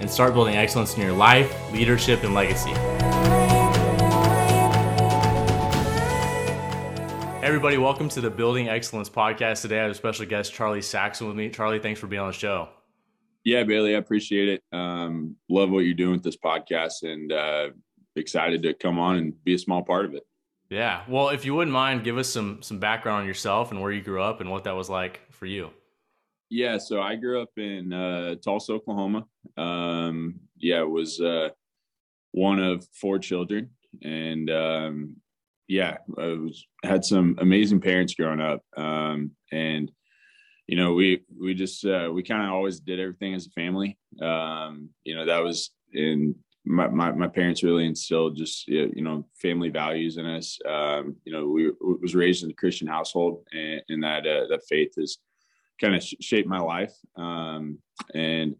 and start building excellence in your life, leadership, and legacy. Everybody, welcome to the Building Excellence podcast. Today I have a special guest, Charlie Saxon, with me. Charlie, thanks for being on the show. Yeah, Bailey, I appreciate it. Um, love what you're doing with this podcast and uh, excited to come on and be a small part of it. Yeah. Well, if you wouldn't mind, give us some some background on yourself and where you grew up and what that was like for you. Yeah, so I grew up in uh, Tulsa, Oklahoma. Um, yeah, it was uh, one of four children, and um, yeah, I was had some amazing parents growing up, um, and you know, we we just uh, we kind of always did everything as a family. Um, you know, that was in my, my, my parents really instilled just you know family values in us. Um, you know, we, we was raised in a Christian household, and, and that uh, that faith is kind of sh- shaped my life. Um, and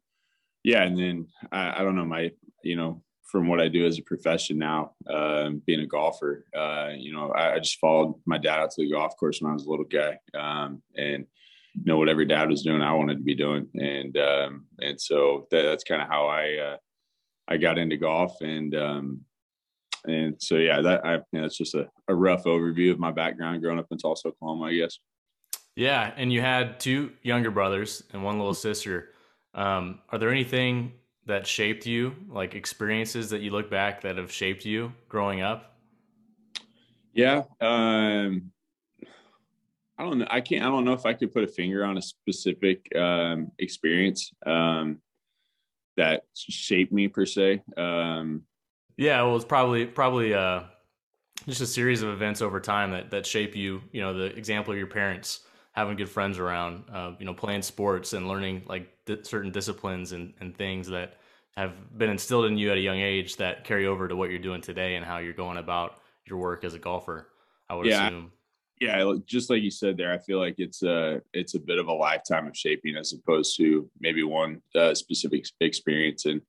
yeah, and then I, I, don't know my, you know, from what I do as a profession now, uh, being a golfer, uh, you know, I, I, just followed my dad out to the golf course when I was a little guy. Um, and, you know, whatever dad was doing, I wanted to be doing. And, um, and so that, that's kind of how I, uh, I got into golf and, um, and so, yeah, that I, you know, that's just a, a rough overview of my background growing up in Tulsa, Oklahoma, I guess. Yeah, and you had two younger brothers and one little sister. Um, are there anything that shaped you, like experiences that you look back that have shaped you growing up? Yeah, um, I don't know. I can't. I don't know if I could put a finger on a specific um, experience um, that shaped me per se. Um, yeah, well, it's probably probably uh, just a series of events over time that that shape you. You know, the example of your parents having good friends around, uh, you know, playing sports and learning like di- certain disciplines and, and things that have been instilled in you at a young age that carry over to what you're doing today and how you're going about your work as a golfer. I would yeah. assume. Yeah, just like you said there, I feel like it's a it's a bit of a lifetime of shaping as opposed to maybe one uh, specific experience. And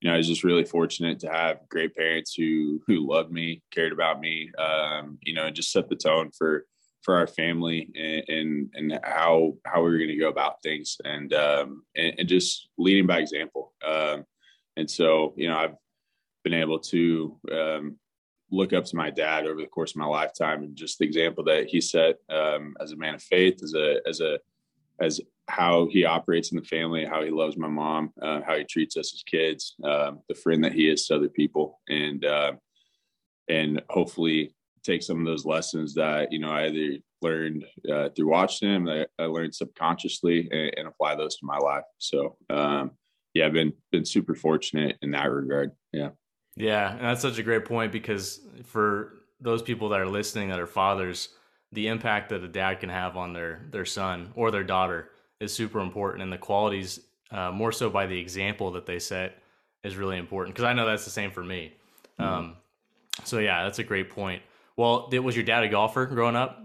you know, I was just really fortunate to have great parents who who loved me, cared about me, um, you know, and just set the tone for for our family and and, and how how we are going to go about things and, um, and, and just leading by example. Um, and so you know I've been able to um, look up to my dad over the course of my lifetime and just the example that he set um, as a man of faith, as a as a as how he operates in the family, how he loves my mom, uh, how he treats us as kids, uh, the friend that he is to other people, and uh, and hopefully take some of those lessons that you know I either learned uh, through watching him, I, I learned subconsciously, and, and, apply those to my life. So um, yeah, I've been been super fortunate in that regard. Yeah, yeah, and that's such a great point because for those people that are listening that are fathers, the impact that a dad can have on their their son or their daughter is super important, and the qualities uh, more so by the example that they set is really important because I know that's the same for me. Mm-hmm. Um, so yeah, that's a great point. Well, did, was your dad a golfer growing up?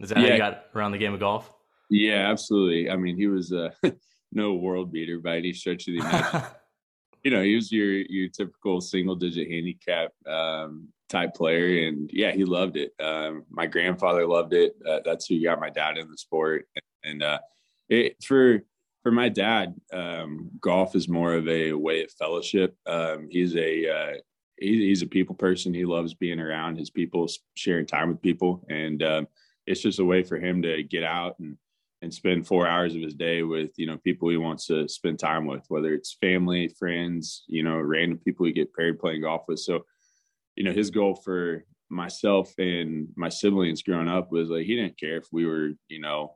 Is that yeah. how you got around the game of golf? Yeah, absolutely. I mean, he was uh, no world beater by any stretch of the imagination. you know, he was your your typical single digit handicap um, type player, and yeah, he loved it. Um, my grandfather loved it. Uh, that's who got my dad in the sport, and uh, it, for for my dad, um, golf is more of a way of fellowship. Um, he's a uh, he's a people person. He loves being around his people, sharing time with people, and um, it's just a way for him to get out and and spend four hours of his day with you know people he wants to spend time with, whether it's family, friends, you know, random people he get paired playing golf with. So, you know, his goal for myself and my siblings growing up was like he didn't care if we were you know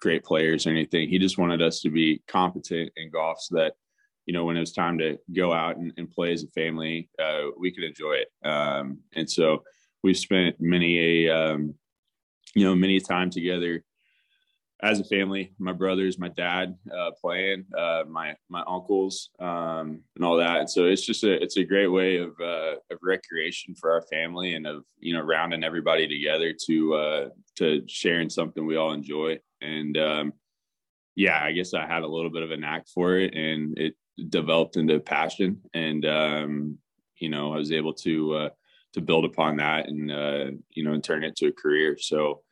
great players or anything. He just wanted us to be competent in golf so that you know, when it was time to go out and, and play as a family, uh, we could enjoy it. Um, and so we've spent many a, um, you know, many time together as a family, my brothers, my dad uh, playing, uh, my my uncles, um, and all that. And so it's just a it's a great way of uh, of recreation for our family and of you know rounding everybody together to uh, to sharing something we all enjoy. And um, yeah, I guess I had a little bit of a knack for it, and it developed into passion. And um, you know, I was able to uh, to build upon that and uh, you know and turn it to a career. So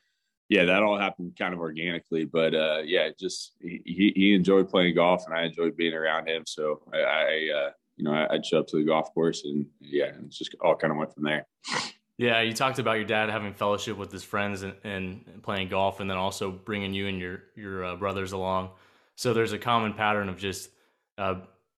yeah, that all happened kind of organically, but uh, yeah, just he, he enjoyed playing golf and I enjoyed being around him. So I, I uh, you know, I'd show up to the golf course and yeah, it just all kind of went from there. Yeah, you talked about your dad having fellowship with his friends and, and playing golf, and then also bringing you and your your uh, brothers along. So there's a common pattern of just uh,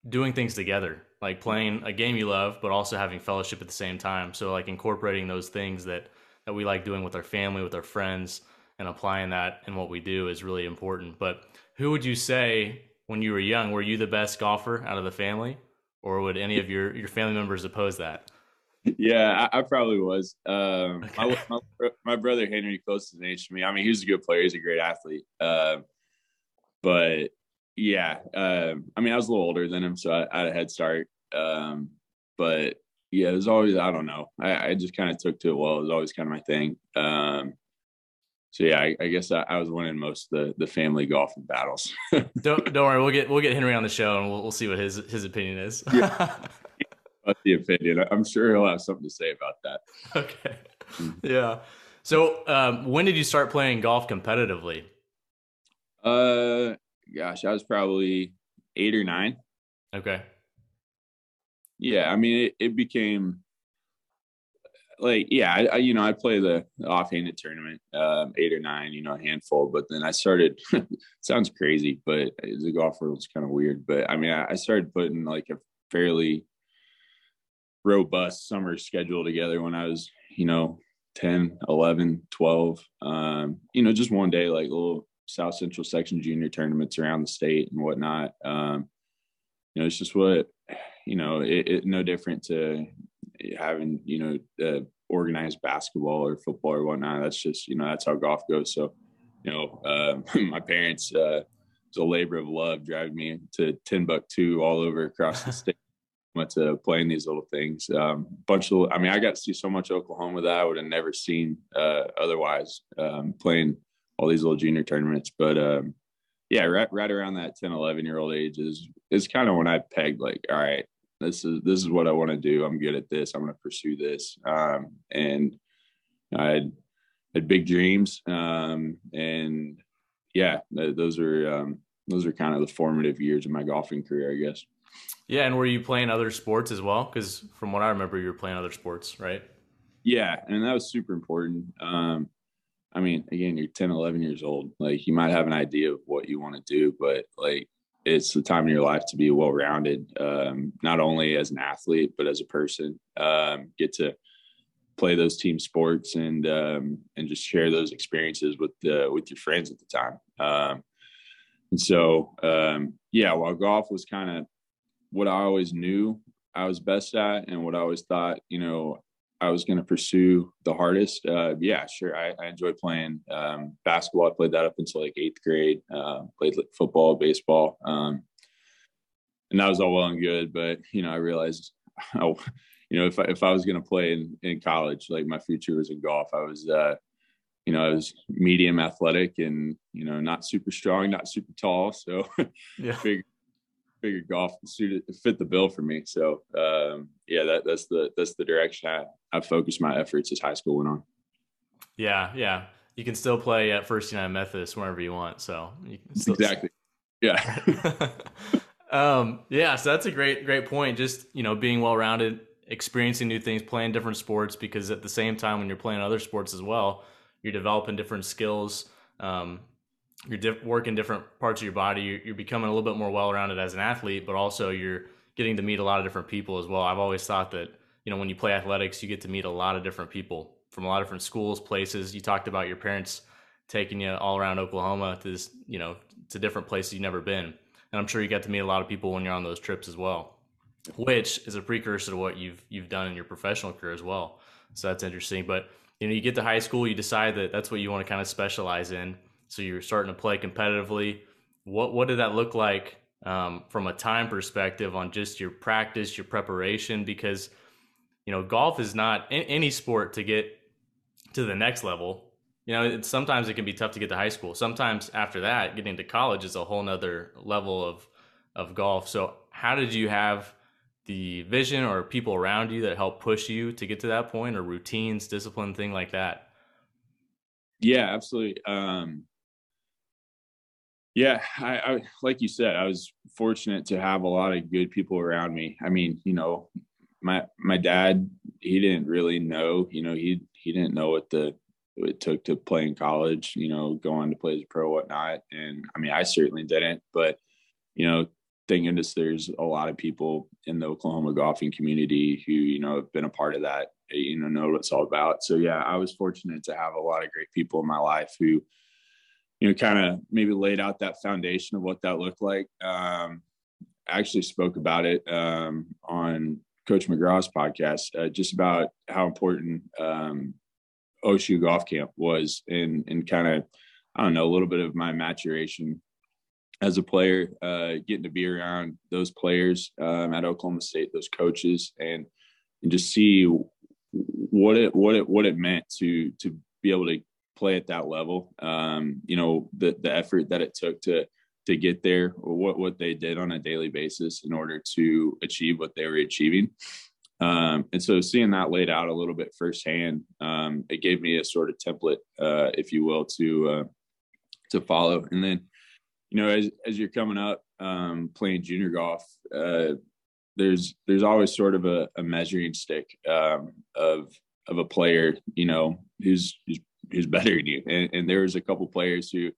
doing things together, like playing a game you love, but also having fellowship at the same time. So like incorporating those things that that we like doing with our family, with our friends, and applying that in what we do is really important. But who would you say when you were young, were you the best golfer out of the family, or would any of your your family members oppose that? Yeah, I, I probably was. Um, okay. my, my, my, brother Henry, closest in age to me. I mean, he was a good player. He's a great athlete. Uh, but yeah, uh, I mean, I was a little older than him, so I, I had a head start. Um, but yeah, it was always I don't know. I, I just kind of took to it well. It was always kind of my thing. Um, so yeah, I, I guess I, I, was winning most of the the family golfing battles. don't don't worry, we'll get we'll get Henry on the show and we'll we'll see what his his opinion is. yeah. the opinion, I'm sure he'll have something to say about that. Okay. Mm-hmm. Yeah. So um, when did you start playing golf competitively? Uh, gosh, I was probably eight or nine. Okay. Yeah, I mean, it, it became like yeah I, I, you know i play the offhanded tournament um, eight or nine you know a handful but then i started sounds crazy but the golf world was kind of weird but i mean I, I, started putting like a fairly robust summer schedule together when i was you know 10 11 12 um, you know just one day like little south central section junior tournaments around the state and whatnot um, you know it's just what you know it, it no different to having you know uh, organized basketball or football or whatnot. That's just you know that's how golf goes. So you know uh, my parents uh, was a labor of love driving me to Timbuktu all over across the state. Went to playing these little things. Um, bunch of I mean I got to see so much Oklahoma that I would have never seen uh, otherwise. Um, playing all these little junior tournaments, but um, yeah, right, right around that 10, 11 year old age is is kind of when I pegged like, all right, this is this is what I want to do. I'm good at this. I'm going to pursue this. Um, and I had, had big dreams. Um, and yeah, th- those are um, those are kind of the formative years of my golfing career, I guess. Yeah, and were you playing other sports as well? Because from what I remember, you were playing other sports, right? Yeah, and that was super important. Um, I mean, again, you're 10, 11 years old. Like, you might have an idea of what you want to do, but like, it's the time in your life to be well rounded, um, not only as an athlete but as a person. Um, get to play those team sports and um, and just share those experiences with the with your friends at the time. Um, and so, um, yeah, while golf was kind of what I always knew I was best at, and what I always thought, you know, I was going to pursue the hardest. Uh, yeah, sure. I, I enjoy playing um, basketball. I played that up until like eighth grade. Uh, played football, baseball, um, and that was all well and good. But you know, I realized, oh, you know, if I, if I was going to play in, in college, like my future was in golf. I was, uh, you know, I was medium athletic and you know, not super strong, not super tall. So yeah. figured figured golf suited fit the bill for me. So um, yeah, that, that's the that's the direction I, I focused my efforts as high school went on. Yeah, yeah. You can still play at First United Methodist wherever you want. So you still, exactly. Yeah. um, yeah. So that's a great great point. Just you know, being well rounded, experiencing new things, playing different sports. Because at the same time, when you're playing other sports as well, you're developing different skills. Um, you're diff- working different parts of your body. You're, you're becoming a little bit more well-rounded as an athlete, but also you're getting to meet a lot of different people as well. I've always thought that you know when you play athletics, you get to meet a lot of different people from a lot of different schools, places. You talked about your parents taking you all around Oklahoma to this, you know, to different places you've never been, and I'm sure you get to meet a lot of people when you're on those trips as well, which is a precursor to what you've you've done in your professional career as well. So that's interesting. But you know, you get to high school, you decide that that's what you want to kind of specialize in so you're starting to play competitively. What what did that look like um, from a time perspective on just your practice, your preparation? Because you know, golf is not any sport to get to the next level. You know, it, sometimes it can be tough to get to high school. Sometimes after that, getting to college is a whole nother level of of golf. So, how did you have the vision or people around you that help push you to get to that point, or routines, discipline, thing like that? Yeah, absolutely. Um, yeah, I, I like you said, I was fortunate to have a lot of good people around me. I mean, you know, my my dad, he didn't really know, you know, he he didn't know what the it took to play in college, you know, going to play as a pro, whatnot. And I mean, I certainly didn't, but you know, thank goodness there's a lot of people in the Oklahoma golfing community who, you know, have been a part of that, you know, know what it's all about. So yeah, I was fortunate to have a lot of great people in my life who, you know, kind of maybe laid out that foundation of what that looked like. Um, I actually spoke about it um, on Coach McGraw's podcast, uh, just about how important um, OSU Golf Camp was, and and kind of I don't know a little bit of my maturation as a player, uh, getting to be around those players um, at Oklahoma State, those coaches, and and just see what it what it what it meant to to be able to play at that level. Um, you know, the the effort that it took to to get there, or what what they did on a daily basis in order to achieve what they were achieving. Um, and so seeing that laid out a little bit firsthand, um, it gave me a sort of template, uh, if you will, to uh, to follow. And then, you know, as as you're coming up um, playing junior golf, uh, there's there's always sort of a, a measuring stick um, of of a player, you know, who's who's, who's better than you. And, and there was a couple players who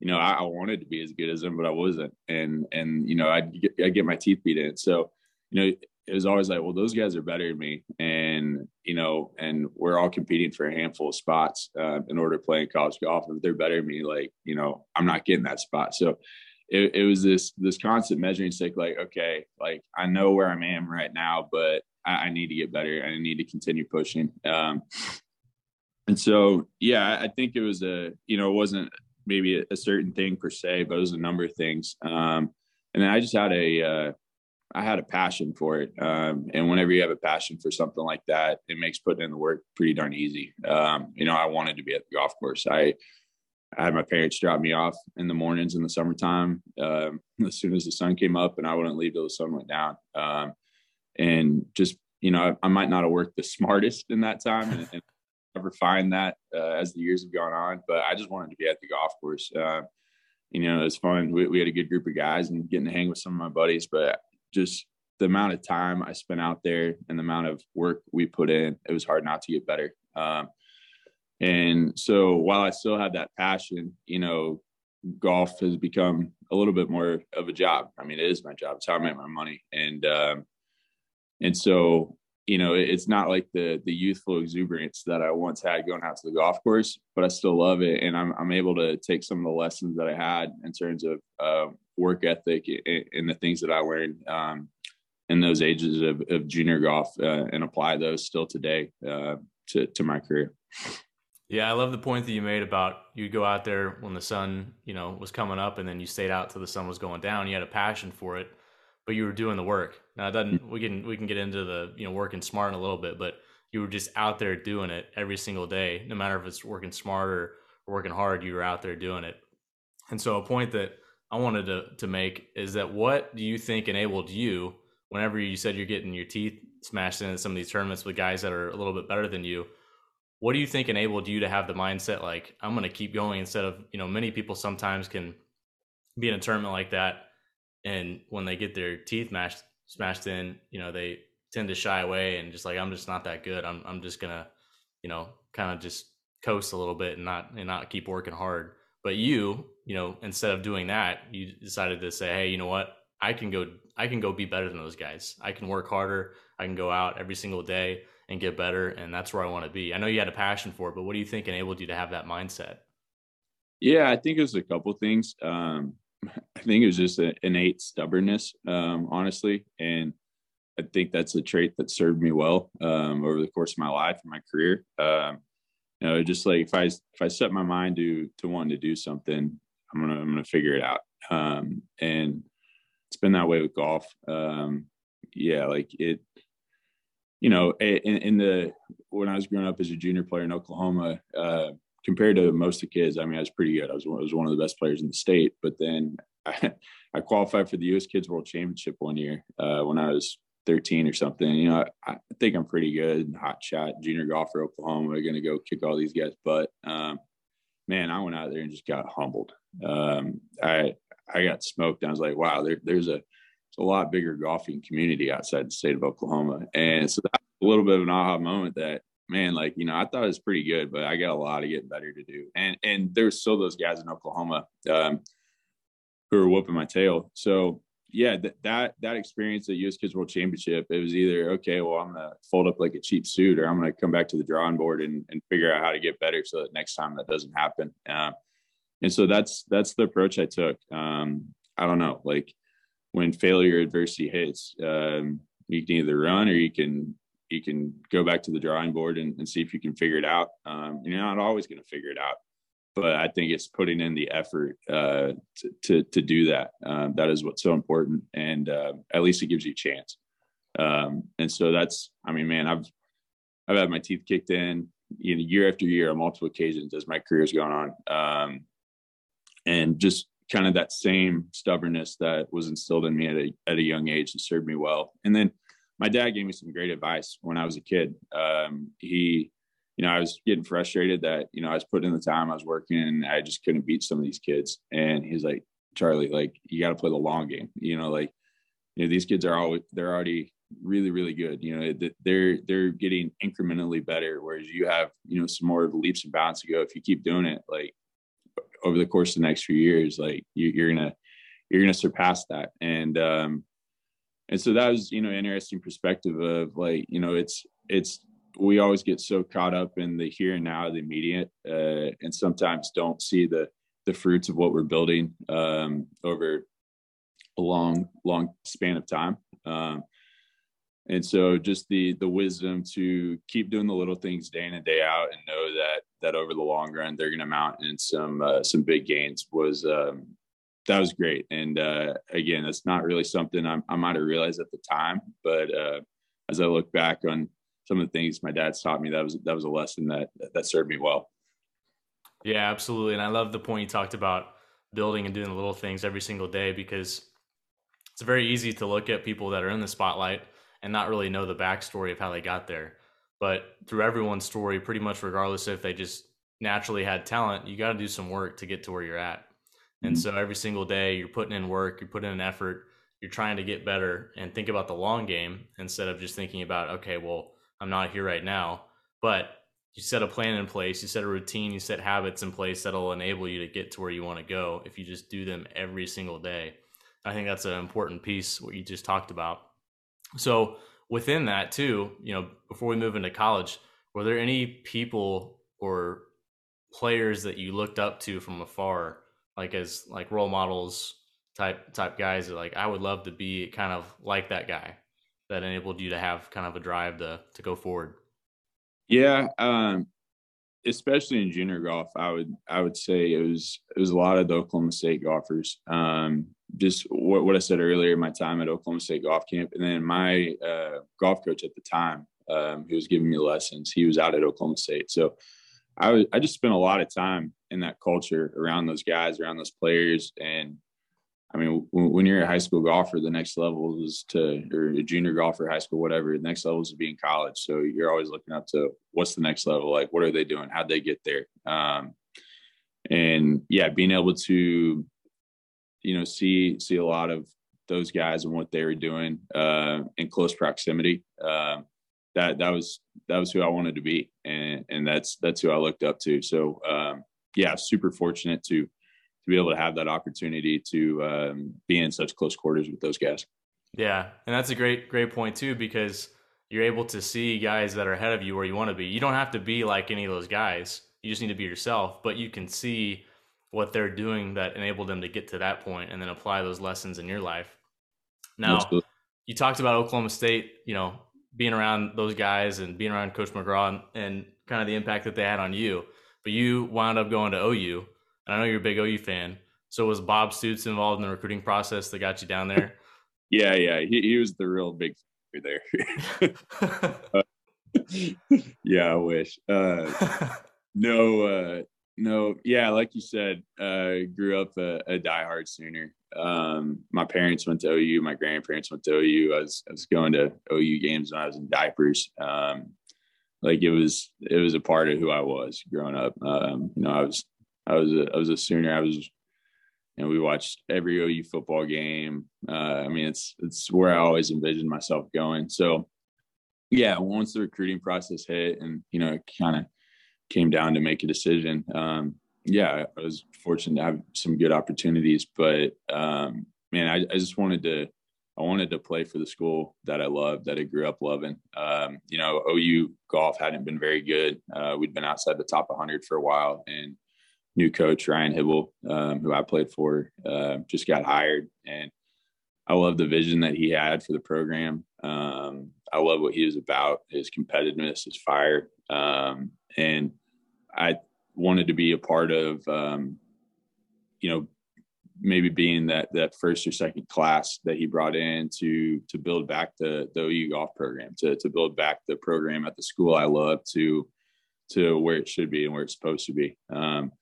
you know, I, I, wanted to be as good as them, but I wasn't. And, and, you know, I'd get, I'd get my teeth beat in. So, you know, it was always like, well, those guys are better than me. And, you know, and we're all competing for a handful of spots uh, in order to play in college golf. If they're better than me, like, you know, I'm not getting that spot. So it, it was this, this constant measuring stick, like, okay, like I know where I am right now, but I, I need to get better. I need to continue pushing. Um, and so, yeah, I think it was a, you know, it wasn't maybe a, certain thing per se, but it was a number of things. Um, and then I just had a, uh, I had a passion for it. Um, and whenever you have a passion for something like that, it makes putting in the work pretty darn easy. Um, you know, I wanted to be at the golf course. I, I had my parents drop me off in the mornings in the summertime um, as soon as the sun came up, and I wouldn't leave till the sun went down. Um, and just you know, I, I, might not have worked the smartest in that time, and, and refined that uh, as the years have gone on. But I just wanted to be at the golf course. Uh, you know, it was fun. We, we, had a good group of guys and getting to hang with some of my buddies. But just the amount of time I spent out there and the amount of work we put in, it was hard not to get better. Um, and so while I still had that passion, you know, golf has become a little bit more of a job. I mean, it is my job. It's how I make my money. And um, and so you know, it's not like the the youthful exuberance that I once had going out to the golf course, but I still love it, and I'm I'm able to take some of the lessons that I had in terms of uh, work ethic and, the things that I learned um, in those ages of, of junior golf uh, and apply those still today uh, to to my career. Yeah, I love the point that you made about you go out there when the sun, you know, was coming up, and then you stayed out till the sun was going down. You had a passion for it but you were doing the work. Now it doesn't mm. we can we can get into the you know working smart in a little bit, but you were just out there doing it every single day, no matter if it's working smart or, working hard, you were out there doing it. And so a point that I wanted to to make is that what do you think enabled you whenever you said you're getting your teeth smashed in some of these tournaments with guys that are a little bit better than you? What do you think enabled you to have the mindset like I'm going to keep going instead of you know many people sometimes can be in a tournament like that and when they get their teeth mashed smashed in, you know, they tend to shy away and just like I'm just not that good. I'm I'm just gonna, you know, kind of just coast a little bit and not and not keep working hard. But you, you know, instead of doing that, you decided to say, hey, you know what? I can go I can go be better than those guys. I can work harder. I can go out every single day and get better and that's where I want to be. I know you had a passion for it, but what do you think enabled you to have that mindset? Yeah, I think it was a couple things. Um, I think it was just an innate stubbornness, um, honestly, and I think that's a trait that served me well um, over the course of my life and my career. Um, you know, just like if I if I set my mind to to wanting to do something, I'm gonna I'm gonna figure it out. Um, and it's been that way with golf. Um, yeah, like it. You know, in, in the when I was growing up as a junior player in Oklahoma, uh, compared to most of the kids, I mean, I was pretty good. I was, I was one of the best players in the state. But then I, I qualified for the U.S. Kids World Championship one year uh, when I was 13 or something. You know, I, I, think I'm pretty good. Hot shot, junior golfer, Oklahoma. Going to go kick all these guys' butt. Um, man, I went out there and just got humbled. Um, I I got smoked. I was like, wow, there, there's a a lot bigger golfing community outside the state of Oklahoma, and so that's a little bit of an aha moment that man, like you know, I thought it was pretty good, but I got a lot of getting better to do. And and there's still those guys in Oklahoma um, who are whooping my tail. So yeah, th- that that experience at U.S. Kids World Championship, it was either okay, well, I'm gonna fold up like a cheap suit, or I'm gonna come back to the drawing board and, and figure out how to get better, so that next time that doesn't happen. Uh, and so that's that's the approach I took. Um, I don't know, like when failure adversity hits, um, you can either run or you can you can go back to the drawing board and, and see if you can figure it out. Um, you're not always going to figure it out, but I think it's putting in the effort uh, to, to, to do that. Um, that is what's so important, and uh, at least it gives you a chance. Um, and so that's, I mean, man, I've I've had my teeth kicked in, you know, year after year on multiple occasions as my career's gone on, um, and just kind of that same stubbornness that was instilled in me at a at a young age has served me well. And then my dad gave me some great advice when I was a kid. Um, he, you know, I was getting frustrated that, you know, I was putting in the time, I was working, and I just couldn't beat some of these kids. And he's like, Charlie, like, you got to play the long game. You know, like, you know, these kids are always, they're already really, really good. You know, they're, they're getting incrementally better. Whereas you have, you know, some more leaps and bounds to go. If you keep doing it, like, over the course of the next few years, like, you, you're going to, you're going to surpass that. And, um, and so that was you know an interesting perspective of like you know it's it's we always get so caught up in the here and now the immediate uh, and sometimes don't see the the fruits of what we're building um, over a long long span of time. Um, and so just the the wisdom to keep doing the little things day in and day out and know that that over the long run they're going to mount in some uh, some big gains was um, that was great. And uh, again, that's not really something I, I might have realized at the time, but uh, as I look back on some of the things my dad's taught me, that was that was a lesson that that served me well. Yeah, absolutely. And I love the point you talked about building and doing the little things every single day because it's very easy to look at people that are in the spotlight and not really know the backstory of how they got there. But through everyone's story, pretty much regardless if they just naturally had talent, you got to do some work to get to where you're at. And mm-hmm. so every single day you're putting in work, you're putting in effort, you're trying to get better and think about the long game instead of just thinking about, okay, well, I'm not here right now. But you set a plan in place, you set a routine, you set habits in place that'll enable you to get to where you want to go if you just do them every single day. I think that's an important piece, what you just talked about. So within that too, you know, before we move into college, were there any people or players that you looked up to from afar like as like role models type type guys like I would love to be kind of like that guy that enabled you to have kind of a drive to to go forward. Yeah, um, especially in junior golf, I would I would say it was it was a lot of the Oklahoma State golfers. Um, just what, what I said earlier, my time at Oklahoma State Golf Camp, and then my uh, golf coach at the time, um, who was giving me lessons, he was out at Oklahoma State, so I was I just spent a lot of time in that culture around those guys, around those players, and I mean, when, you're a high school golfer, the next level is to, or a junior golfer, high school, whatever. The next level is to be in college. So you're always looking up to what's the next level? Like, what are they doing? How'd they get there? Um, and yeah, being able to, you know, see see a lot of those guys and what they were doing uh, in close proximity. Um, that that was that was who I wanted to be, and and that's that's who I looked up to. So um, yeah, super fortunate to to be able to have that opportunity to um, be in such close quarters with those guys. Yeah, and that's a great great point too because you're able to see guys that are ahead of you where you want to be. You don't have to be like any of those guys. You just need to be yourself, but you can see what they're doing that enabled them to get to that point and then apply those lessons in your life. Now, you talked about Oklahoma State, you know, being around those guys and being around Coach McGraw and, and kind of the impact that they had on you. But you wound up going to OU, and I know you're a big OU fan. So was Bob Stoops involved in the recruiting process that got you down there? yeah, yeah, he, he was the real big there. uh, yeah, I wish. Uh, no, uh, no, yeah, like you said, uh, grew up a, a diehard Sooner. Um, my parents went to OU. My grandparents went to OU. I was I was going to OU games when I was in diapers. Um, like it was it was a part of who I was growing up. Um, you know, I was I was a, I was a Sooner. I was you know, we watched every OU football game. Uh, I mean, it's it's where I always envisioned myself going. So, yeah, once the recruiting process hit, and you know, it kind of came down to make a decision. Um, yeah, I was fortunate to have some good opportunities, but um, man, I, I, just wanted to, I wanted to play for the school that I loved, that I grew up loving. Um, you know, OU golf hadn't been very good. Uh, we'd been outside the top 100 for a while, and new coach Ryan Hybl, um, who I played for, uh, just got hired, and I love the vision that he had for the program. Um, I love what he was about, his competitiveness, his fire, um, and I wanted to be a part of, um, you know, maybe being that that first or second class that he brought in to to build back the the OU golf program, to to build back the program at the school I love to to where it should be and where it's supposed to be. Um,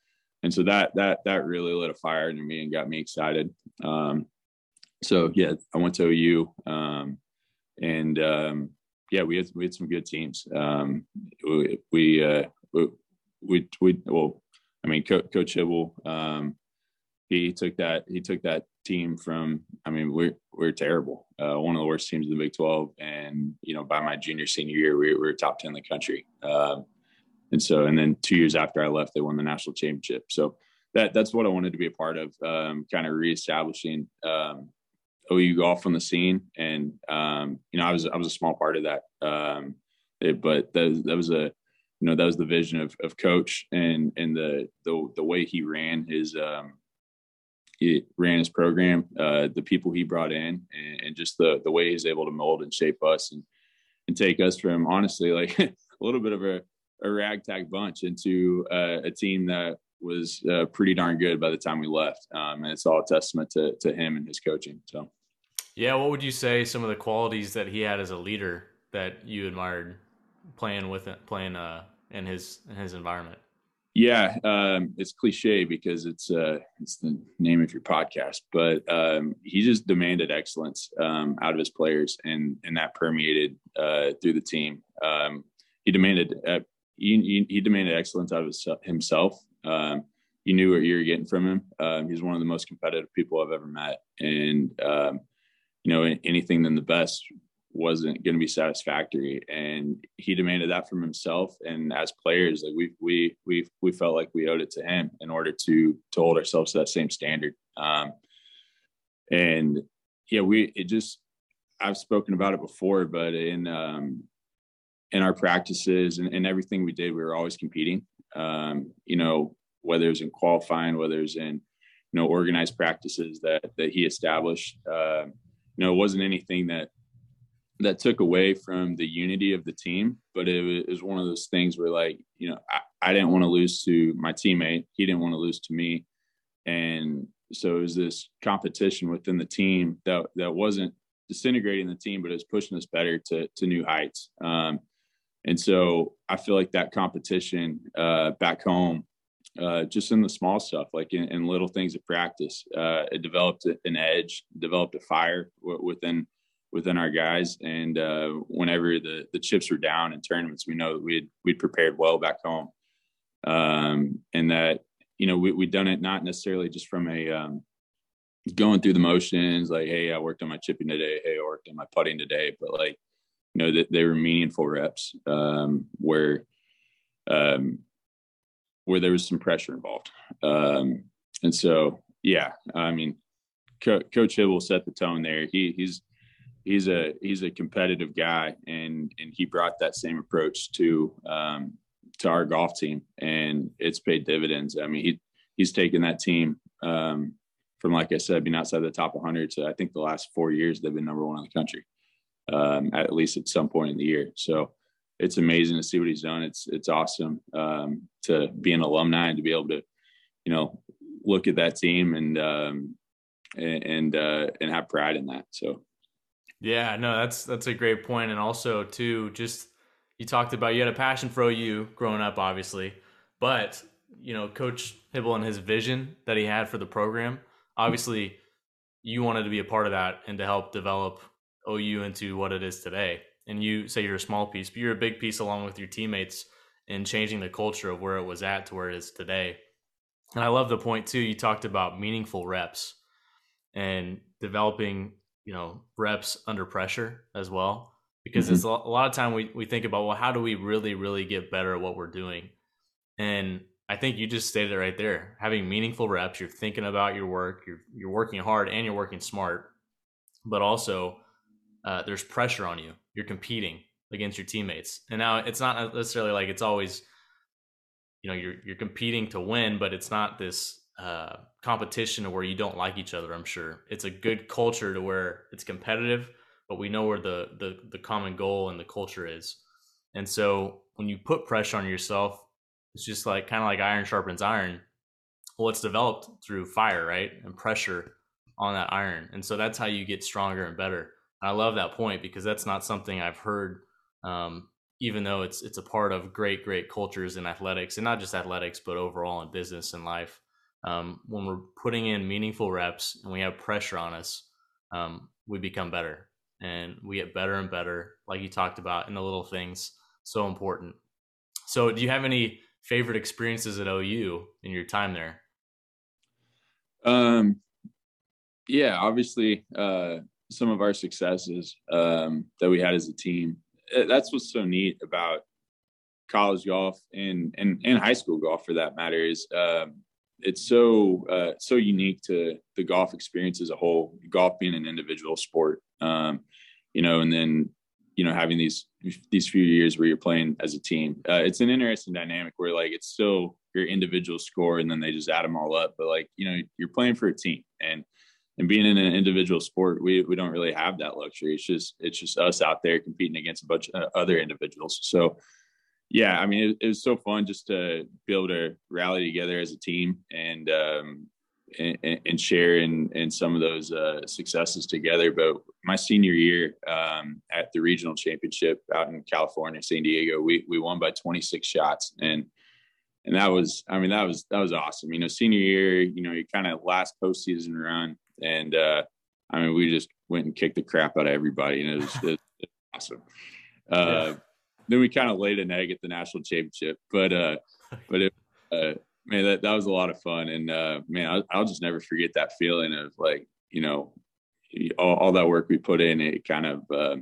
and so that that that really lit a fire in me and got me excited. Um, so yeah, I went to OU, um, and um, yeah, we had we had some good teams. Um, we we, uh, we we we well, I mean, Co- Coach Hybl, um, he took that he took that team from. I mean, we're we're terrible, uh, one of the worst teams in the Big Twelve, and you know, by my junior senior year, we, we were top ten in the country. Um, and so, and then two years after I left, they won the national championship. So that that's what I wanted to be a part of, um, kind of reestablishing um, OU golf on the scene. And um, you know, I was I was a small part of that, um, it, but that, that was a you know that was the vision of, of coach and and the the the way he ran his um, he ran his program, uh, the people he brought in, and, and, just the the way he's able to mold and shape us and and take us from honestly like a little bit of a a ragtag bunch into uh, a team that was uh, pretty darn good by the time we left. Um, and it's all a testament to, to him and his coaching. So, yeah, what would you say some of the qualities that he had as a leader that you admired playing with it, playing uh, in his in his environment? Yeah, um, it's cliche because it's uh, it's the name of your podcast, but um, he just demanded excellence um, out of his players, and and that permeated uh, through the team. Um, he demanded uh, he, he, demanded excellence out of his, himself. Um, you knew what you were getting from him. Um, he's one of the most competitive people I've ever met, and you know anything than the best wasn't going to be satisfactory. And he demanded that from himself. And as players, like we we we we felt like we owed it to him in order to to hold ourselves to that same standard. Um, and yeah, we it just I've spoken about it before, but in um, in our practices and, and everything we did, we were always competing. Um, you know, whether it's in qualifying, whether it's in you know organized practices that that he established. Uh, you know, it wasn't anything that that took away from the unity of the team, but it was one of those things where like you know I, I didn't want to lose to my teammate, he didn't want to lose to me, and so it was this competition within the team that that wasn't disintegrating the team, but it was pushing us better to to new heights. Um, and so I feel like that competition uh, back home, uh, just in the small stuff, like in, in little things of practice, uh, it developed an edge, developed a fire within within our guys. And uh, whenever the the chips were down in tournaments, we know that we'd we'd prepared well back home, um, and that you know we we'd done it not necessarily just from a um, going through the motions, like hey, I worked on my chipping today, hey, I worked on my putting today, but like you know that they were meaningful reps um, where um, where there was some pressure involved. Um, and so yeah i mean Co- coach Hybl set the tone there. He he's he's a he's a competitive guy and and he brought that same approach to um, to our golf team and it's paid dividends i mean he he's taken that team um, from like i said being outside the top 100 to i think the last four years they've been number one in the country um, at least at some point in the year. So it's amazing to see what he's done. It's it's awesome um, to be an alumni and to be able to, you know, look at that team and um, and uh, and have pride in that. So, yeah, no, that's that's a great point, and also too, just you talked about you had a passion for OU growing up, obviously, but you know, Coach Hybl and his vision that he had for the program, obviously, you wanted to be a part of that and to help develop OU into what it is today. And you say you're a small piece, but you're a big piece along with your teammates in changing the culture of where it was at to where it is today. And I love the point too. You talked about meaningful reps and developing, you know, reps under pressure as well. Because mm-hmm. it's a lot of time we, we think about, well, how do we really, really get better at what we're doing? And I think you just stated it right there. Having meaningful reps, you're thinking about your work, you're you're working hard and you're working smart, but also uh, there's pressure on you. You're competing against your teammates, and now it's not necessarily like it's always, you know, you're you're competing to win, but it's not this uh, competition where you don't like each other. I'm sure it's a good culture to where it's competitive, but we know where the the the common goal and the culture is, and so when you put pressure on yourself it's just like kind of like iron sharpens iron. Well, it's developed through fire, right? And pressure on that iron. And so that's how you get stronger and better. And I love that point because that's not something I've heard, um, even though it's it's a part of great, great cultures in athletics and not just athletics, but overall in business and life. Um, when we're putting in meaningful reps and we have pressure on us, um, we become better and we get better and better, like you talked about in the little things. So important. So, do you have any favorite experiences at OU in your time there? Um, yeah, obviously, uh, some of our successes um, that we had as a team. Eh, that's what's so neat about college golf and and, and high school golf, for that matter, is um, it's so uh, so unique to the golf experience as a whole. Golf being an individual sport, um, you know, and then you know having these these few years where you're playing as a team uh, it's an interesting dynamic where like it's still your individual score and then they just add them all up but like you know you're playing for a team and and being in an individual sport we we don't really have that luxury it's just it's just us out there competing against a bunch of other individuals so yeah i mean it, it was so fun just to be able to rally together as a team and um and, and share in, in some of those uh, successes together. But my senior year um, at the regional championship out in California, San Diego, we we won by 26 shots, and and that was, I mean, that was that was awesome. You know, senior year, you know, you kind of last postseason run, and uh, I mean, we just went and kicked the crap out of everybody, and it was, it was awesome. Uh, yeah. Then we kind of laid an egg at the national championship, but uh, but it. Uh, man, that, that was a lot of fun. And uh, man, I'll, I'll, just never forget that feeling of like, you know, all, all that work we put in, it kind of, uh,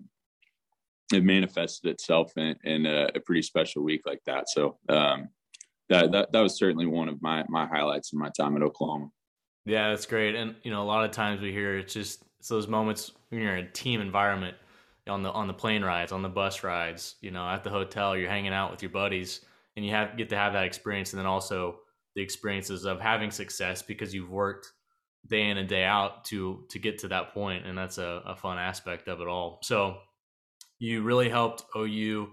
it manifested itself in, in a, a, pretty special week like that. So um, that, that, that was certainly one of my, my highlights in my time at Oklahoma. Yeah, that's great. And, you know, a lot of times we hear it's just, it's those moments when you're in a team environment on the, on the plane rides, on the bus rides, you know, at the hotel, you're hanging out with your buddies and you have get to have that experience. And then also, the experiences of having success because you've worked day in and day out to to get to that point and that's a, a fun aspect of it all so you really helped ou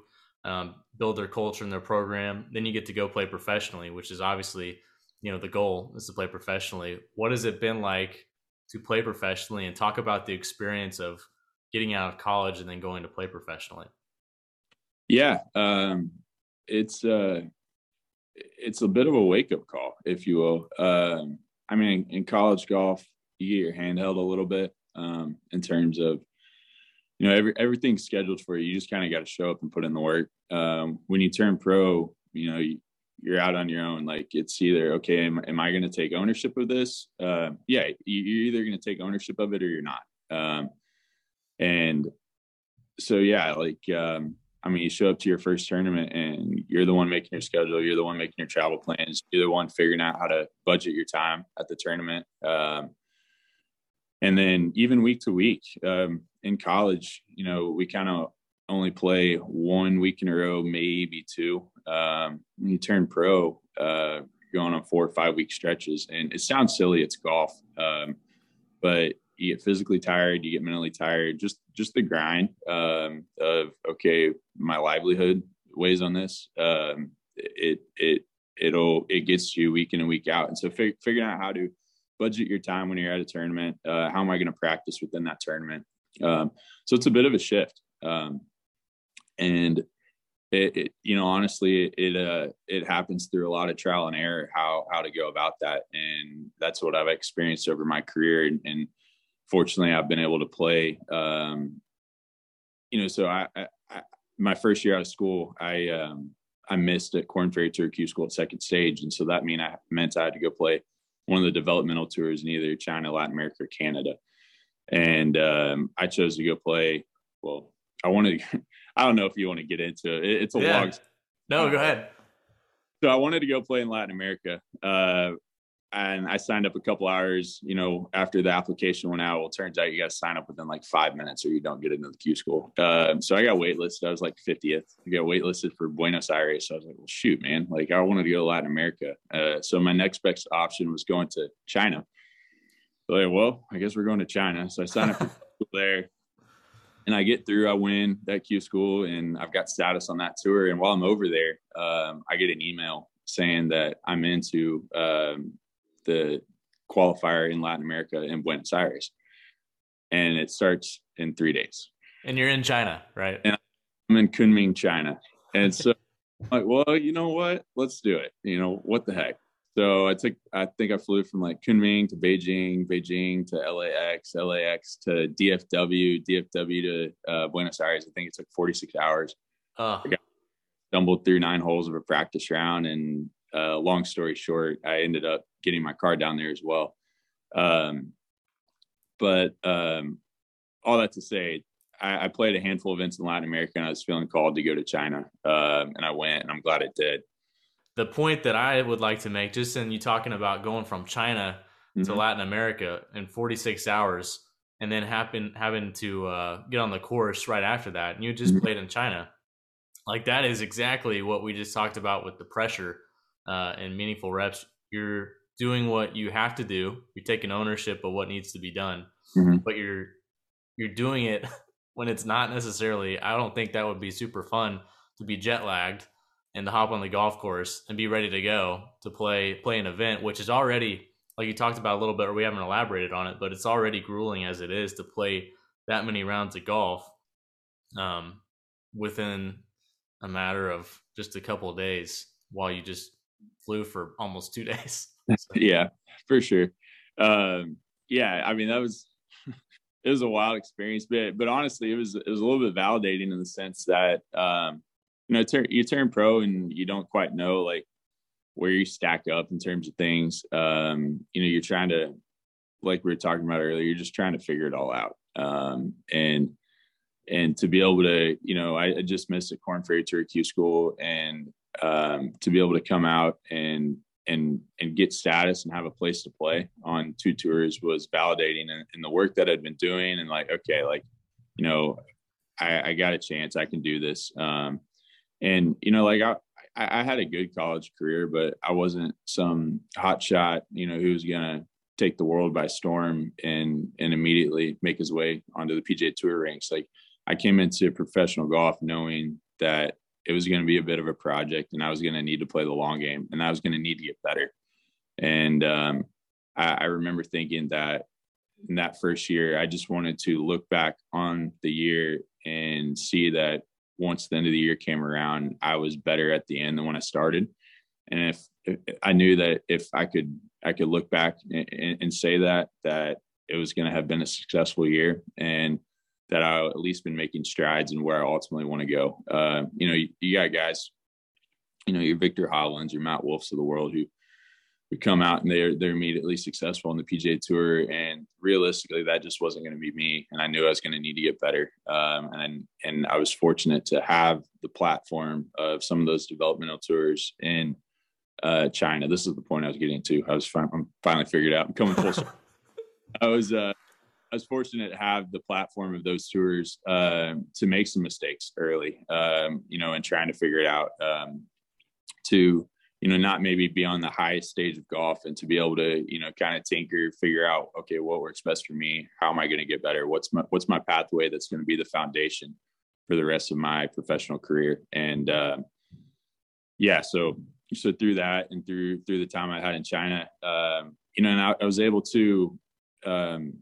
um, build their culture and their program then you get to go play professionally which is obviously you know the goal is to play professionally what has it been like to play professionally and talk about the experience of getting out of college and then going to play professionally yeah um, it's uh it's a bit of a wake up call, if you will. Um, I mean, in college golf, you get your handheld a little bit um, in terms of, you know, every, everything's scheduled for you. You just kind of got to show up and put in the work. Um, when you turn pro, you know, you, you're out on your own. Like it's either, okay, am, am I going to take ownership of this? Uh, yeah, you're either going to take ownership of it or you're not. Um, and so, yeah, like, um, I mean, you show up to your first tournament and you're the one making your schedule. You're the one making your travel plans. You're the one figuring out how to budget your time at the tournament. Um, and then even week to week um, in college, you know, we kind of only play one week in a row, maybe two. Um, when you turn pro, uh, going on four or five week stretches, and it sounds silly, it's golf, um, but you get physically tired, you get mentally tired. Just just the grind um, of okay, my livelihood weighs on this. Um, it it it'll it gets you week in and week out. And so fig- figuring out how to budget your time when you're at a tournament. Uh, how am I going to practice within that tournament? Um, so it's a bit of a shift. Um, and it, it, you know, honestly, it, uh, it happens through a lot of trial and error, how, how to go about that. And that's what I've experienced over my career. And, and fortunately I've been able to play, um, you know, so I, I, I, my first year out of school, I, um, I missed at Korn Ferry Tour Q school at second stage. And so that mean I meant I had to go play one of the developmental tours in either China, Latin America, or Canada. And um, I chose to go play. Well, I wanted. I don't know if you want to get into it. It's a yeah. long. No, go ahead. So I wanted to go play in Latin America. Uh, and I signed up a couple hours, you know, after the application went out. Well, turns out you got to sign up within like five minutes or you don't get into the Q school. Uh, so I got waitlisted. I was like 50th. I got waitlisted for Buenos Aires. So I was like, well, shoot, man. Like I wanted to go to Latin America. Uh, so my next best option was going to China. So like, well, I guess we're going to China. So I signed up for school there and I get through, I win that Q school and I've got status on that tour. And while I'm over there, um, I get an email saying that I'm into um, the qualifier in Latin America in Buenos Aires. And it starts in three days. And you're in China, right? And I'm in Kunming, China. And so I'm like, well, you know what? Let's do it. You know, what the heck? So I took, I think I flew from like Kunming to Beijing, Beijing to LAX, LAX to DFW, DFW to uh, Buenos Aires. I think it took 46 hours. Uh. I got, stumbled through nine holes of a practice round and uh, long story short, I ended up getting my car down there as well. Um, but um, all that to say, I, I, played a handful of events in Latin America, and I was feeling called to go to China, um, and I went, and I'm glad it did. The point that I would like to make, just in you talking about going from China mm-hmm. to Latin America in 46 hours, and then happen having to uh, get on the course right after that, and you just mm-hmm. played in China, like that is exactly what we just talked about with the pressure uh, and meaningful reps, you're doing what you have to do. You're taking ownership of what needs to be done, mm-hmm. but you're you're doing it when it's not necessarily. I don't think that would be super fun to be jet lagged and to hop on the golf course and be ready to go to play play an event, which is already like you talked about a little bit, or we haven't elaborated on it, but it's already grueling as it is to play that many rounds of golf um, within a matter of just a couple of days while you just flew for almost two days. yeah, for sure. Um, yeah, I mean that was it was a wild experience, but but honestly, it was it was a little bit validating in the sense that um, you know turn, you turn pro and you don't quite know like where you stack up in terms of things. Um, you know, you're trying to like we were talking about earlier, you're just trying to figure it all out. Um, and and to be able to, you know, I, I just missed a Korn Ferry Q school and um, to be able to come out and and and get status and have a place to play on two tours was validating and, and the work that I'd been doing and like okay like you know I, I got a chance. I can do this. Um, and you know like I I had a good college career but I wasn't some hot shot you know who was gonna take the world by storm and and immediately make his way onto the PGA Tour ranks. Like I came into professional golf knowing that it was going to be a bit of a project and I was going to need to play the long game and I was going to need to get better. And um, I, I, remember thinking that in that first year, I just wanted to look back on the year and see that once the end of the year came around, I was better at the end than when I started. And if, if I knew that if I could, I could look back and, and say that, that it was going to have been a successful year. And that I at least been making strides and where I ultimately want to go. Uh, you know, you, you, got guys, you know, your Viktor Hovlands, your Matt Wolffs of the world who who come out and they're they're immediately successful on the PGA Tour. And realistically, that just wasn't going to be me. And I knew I was going to need to get better. Um, and and I was fortunate to have the platform of some of those developmental tours in uh, China. This is the point I was getting to. I was fin- finally figured out. I'm coming full circle. I was uh, I was fortunate to have the platform of those tours uh, to make some mistakes early, um, you know, and trying to figure it out. Um, to you know, not maybe be on the highest stage of golf and to be able to, you know, kind of tinker, figure out, okay, what works best for me? How am I going to get better? What's my, what's my pathway that's going to be the foundation for the rest of my professional career? And, uh, yeah, so, so through that and through, through the time I had in China, um, you know, and I, I was able to, um,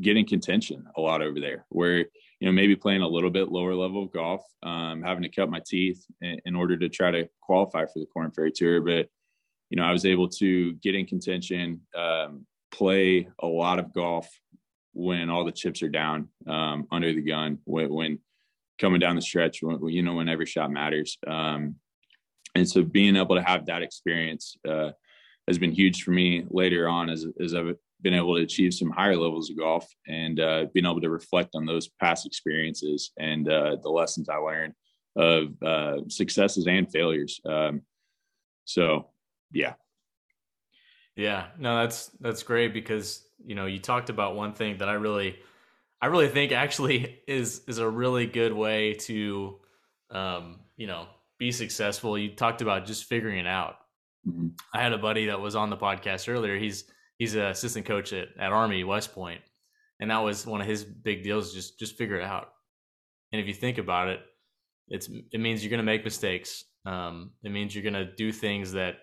get in contention a lot over there where, you know, maybe playing a little bit lower level of golf, um, having to cut my teeth in, in, order to try to qualify for the Korn Ferry Tour. But, you know, I was able to get in contention, um, play a lot of golf when all the chips are down um, under the gun, when, when, coming down the stretch, when, you know, when every shot matters. Um, and so being able to have that experience uh, has been huge for me later on as, as I've been able to achieve some higher levels of golf and uh, being able to reflect on those past experiences and uh, the lessons I learned of uh, successes and failures. Um, so, yeah. Yeah, no, that's that's great because you know you talked about one thing that I really, I really think actually is is a really good way to, um, you know, be successful. You talked about just figuring it out. Mm-hmm. I had a buddy that was on the podcast earlier. He's he's an assistant coach at, at Army West Point, and that was one of his big deals. Just just figure it out. And if you think about it, it's it means you're going to make mistakes. Um, it means you're going to do things that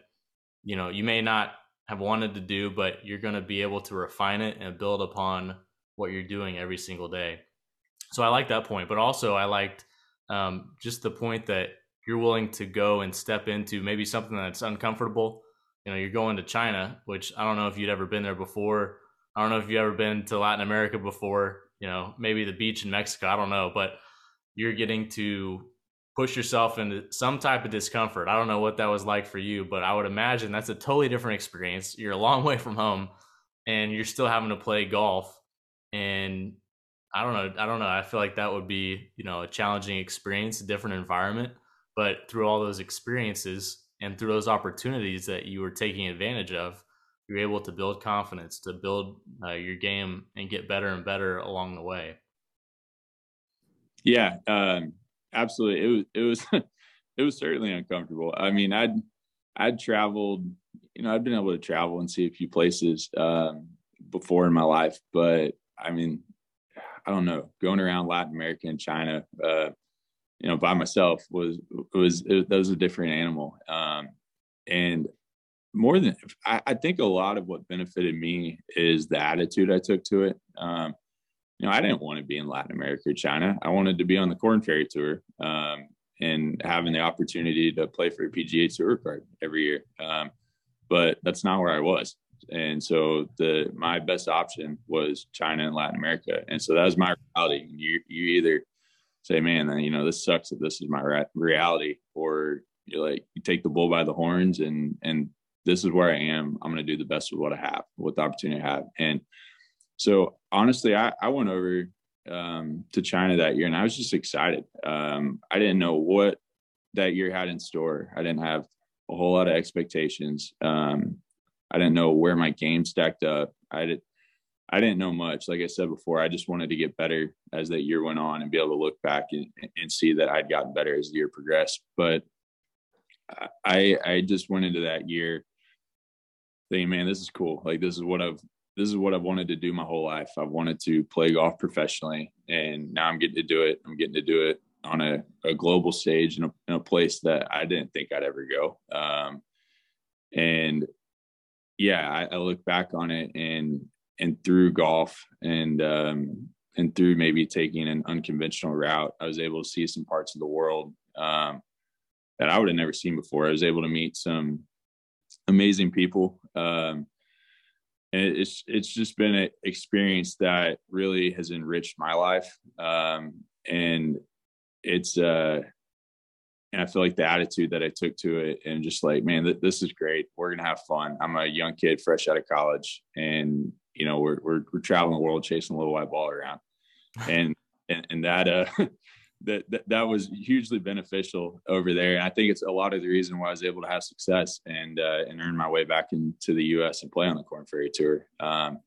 you know you may not have wanted to do, but you're going to be able to refine it and build upon what you're doing every single day. So I like that point, but also I liked um, just the point that you're willing to go and step into maybe something that's uncomfortable you know you're going to China, which I don't know if you'd ever been there before. I don't know if you've ever been to Latin America before. You know, maybe the beach in Mexico. I don't know, but you're getting to push yourself into some type of discomfort. I don't know what that was like for you, but I would imagine that's a totally different experience. You're a long way from home and you're still having to play golf and I don't know, I don't know. I feel like that would be, you know, a challenging experience, a different environment, but through all those experiences, and through those opportunities that you were taking advantage of you're able to build confidence to build uh, your game and get better and better along the way. Yeah um, absolutely. It was it was it was certainly uncomfortable. I mean i'd i'd traveled you know i'd been able to travel and see a few places um, before in my life but i mean i don't know going around latin america and china uh, you know, by myself was was it, that was a different animal. Um, and more than I, I, think a lot of what benefited me is the attitude I took to it. Um, you know, I didn't want to be in Latin America or China. I wanted to be on the Korn Ferry Tour um, and having the opportunity to play for a PGA Tour card every year. Um, but that's not where I was. And so the my best option was China and Latin America. And so that was my reality. You you either say, man, you know, this sucks that this is my re- reality, or you're like, you take the bull by the horns and, and this is where I am. I'm going to do the best with what I have, with the opportunity I have. And so honestly, I, I went over um, to China that year and I was just excited. Um, I didn't know what that year had in store. I didn't have a whole lot of expectations. Um, I didn't know where my game stacked up. I did, I didn't know much. Like I said before, I just wanted to get better as that year went on and be able to look back and, and see that I'd gotten better as the year progressed. But I I just went into that year thinking, man, this is cool. Like this is what I've this is what I've wanted to do my whole life. I've wanted to play golf professionally, and now I'm getting to do it. I'm getting to do it on a, a global stage in a, in a place that I didn't think I'd ever go. Um, and yeah, I, I look back on it and and through golf and um, and through maybe taking an unconventional route, I was able to see some parts of the world um, that I would have never seen before. I was able to meet some amazing people. Um, and it's it's just been an experience that really has enriched my life. Um, and it's uh, and I feel like the attitude that I took to it, and just like, man, th- this is great. We're gonna have fun. I'm a young kid, fresh out of college, and you know we're we're, we're traveling the world chasing a little white ball around. And and, and that uh that, that that was hugely beneficial over there. And i think it's a lot of the reason why i was able to have success and uh and earn my way back into the us and play on the Korn Ferry tour. Um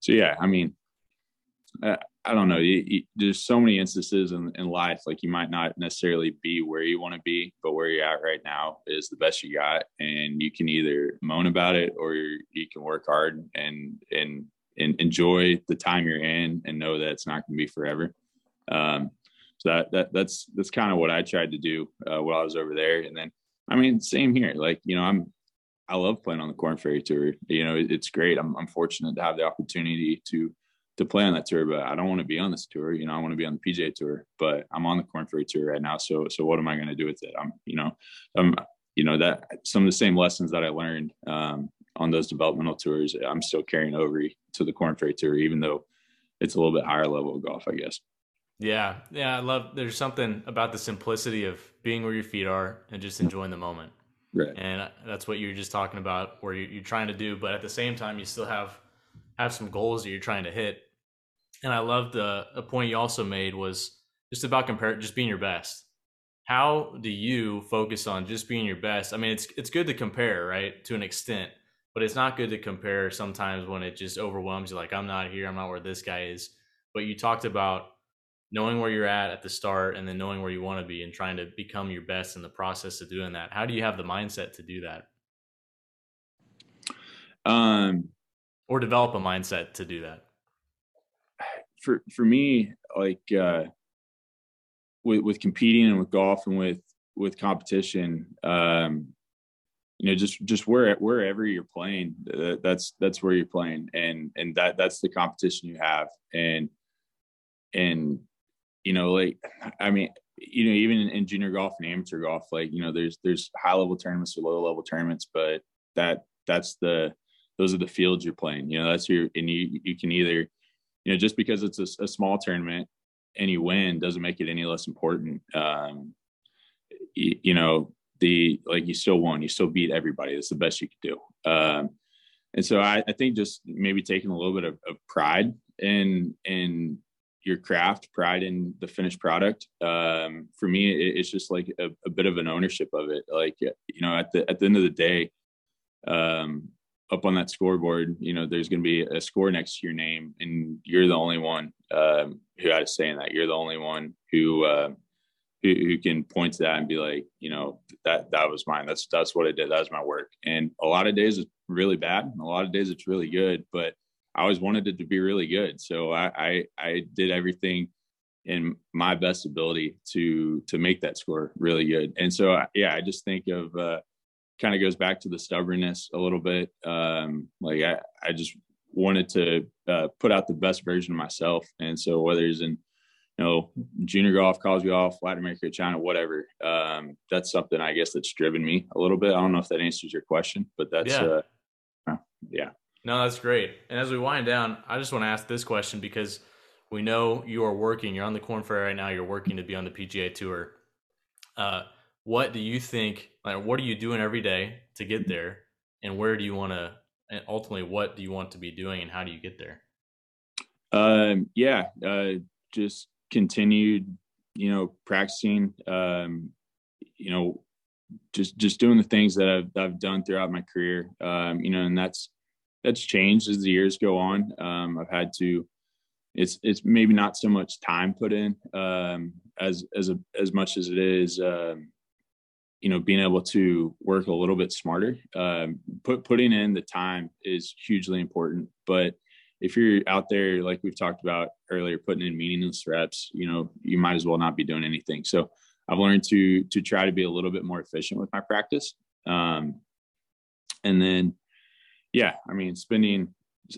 so yeah i mean I, I don't know. You, you, there's so many instances in, in life, like you might not necessarily be where you want to be, but where you're at right now is the best you got. And you can either moan about it or you can work hard and, and, and enjoy the time you're in and know that it's not going to be forever. Um, so that, that that's, that's kind of what I tried to do uh, while I was over there. And then, I mean, same here, like, you know, I'm, I love playing on the Korn Ferry Tour. You know, it's great. I'm, I'm fortunate to have the opportunity to to play on that tour, but I don't want to be on this tour. You know, I want to be on the PJ Tour, but I'm on the Korn Ferry Tour right now. So, so what am I going to do with it? I'm, you know, I'm, you know, that some of the same lessons that I learned um, on those developmental tours, I'm still carrying over to the Korn Ferry Tour, even though it's a little bit higher level of golf, I guess. Yeah, yeah, I love. There's something about the simplicity of being where your feet are and just enjoying the moment. Right. And that's what you were just talking about, where you're, trying to do, but at the same time, you still have have some goals that you're trying to hit. And I love the a point you also made was just about compare, just being your best. How do you focus on just being your best? I mean, it's it's good to compare, right, to an extent, but it's not good to compare sometimes when it just overwhelms you. Like I'm not here, I'm not where this guy is. But you talked about knowing where you're at at the start and then knowing where you want to be and trying to become your best in the process of doing that how do you have the mindset to do that um or develop a mindset to do that for for me like uh with with competing and with golf and with with competition um you know just just where wherever you're playing that's that's where you're playing and and that that's the competition you have and and you know, like I mean, you know, even in, in, junior golf and amateur golf, like you know, there's there's high level tournaments or low level tournaments, but that that's the those are the fields you're playing. You know, that's your and you you can either, you know, just because it's a, a small tournament and you win doesn't make it any less important. Um, you, you, know, the like you still won, you still beat everybody. That's the best you could do. Um, and so I, I think just maybe taking a little bit of, of pride in in your craft, pride in the finished product. Um, for me, it, it's just like a, a, bit of an ownership of it. Like you know, at the at the end of the day, um, up on that scoreboard, you know, there's going to be a score next to your name, and you're the only one um, who had a say in that. You're the only one who, uh, who who can point to that and be like, you know, that that was mine. That's that's what I did. That was my work. And a lot of days it's really bad. A lot of days it's really good, but I always wanted it to be really good. So I, I, I did everything in my best ability to to make that score really good. And so yeah, I just think of uh, kind of goes back to the stubbornness a little bit. Um, like I, I just wanted to uh, put out the best version of myself. And so whether it's in you know junior golf, college golf, Latin America, China, whatever, um, that's something I guess that's driven me a little bit. I don't know if that answers your question, but that's yeah. Uh, yeah. No, that's great. And as we wind down, I just want to ask this question because we know you are working. You're on the Korn Ferry right now. You're working to be on the PGA Tour. Uh, what do you think? Like, what are you doing every day to get there? And where do you want to? And ultimately, what do you want to be doing? And how do you get there? Um, yeah, uh, just continued, you know, practicing. Um, you know, just just doing the things that I've I've done throughout my career. Um, you know, and that's that's changed as the years go on. Um, I've had to. It's it's maybe not so much time put in um, as as a, as much as it is. Um, you know, being able to work a little bit smarter. Um, put putting in the time is hugely important, but if you're out there like we've talked about earlier putting in meaningless reps you know you might as well not be doing anything so i've learned to to try to be a little bit more efficient with my practice um, and then yeah, I mean, spending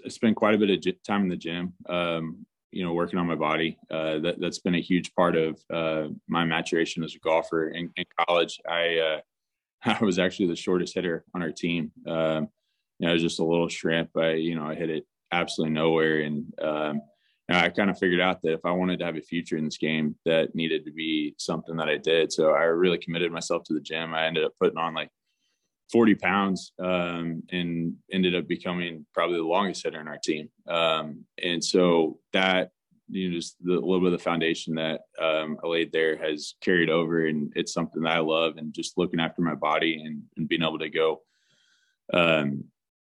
spend quite a bit of time in the gym. Um, you know, working on my body. Uh, that that's been a huge part of uh, my maturation as a golfer. In, in college, I uh, I was actually the shortest hitter on our team. Um, you know, I was just a little shrimp. I you know I hit it absolutely nowhere, and um, you know, I kind of figured out that if I wanted to have a future in this game, that needed to be something that I did. So I really committed myself to the gym. I ended up putting on like 40 pounds um, and ended up becoming probably the longest hitter in our team. Um, and so that, you know, just the little bit of the foundation that um, I laid there has carried over and it's something that I love and just looking after my body and, and being able to go, um,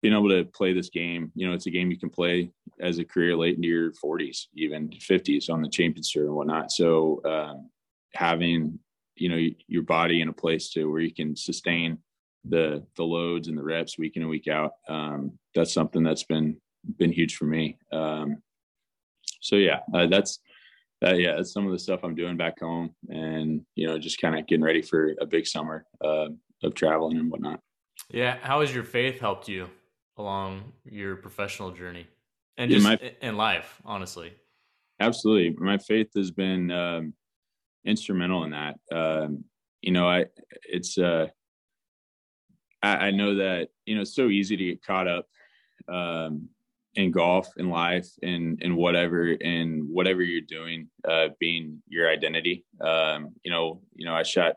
being able to play this game, you know, it's a game you can play as a career late into your 40s, even 50s on the championship tour and whatnot. So um, having you know your body in a place to where you can sustain the the loads and the reps week in and week out, um, that's something that's been been huge for me. Um, so yeah, uh, that's uh, yeah, that's some of the stuff I'm doing back home, and you know, just kind of getting ready for a big summer uh, of traveling and whatnot. Yeah, how has your faith helped you along your professional journey and just yeah, my, in life, honestly? Absolutely, my faith has been um, instrumental in that. Um, you know, I it's uh, I, I know that you know it's so easy to get caught up um, in golf in life and in whatever and whatever you're doing uh, being your identity. Um, you know you know i shot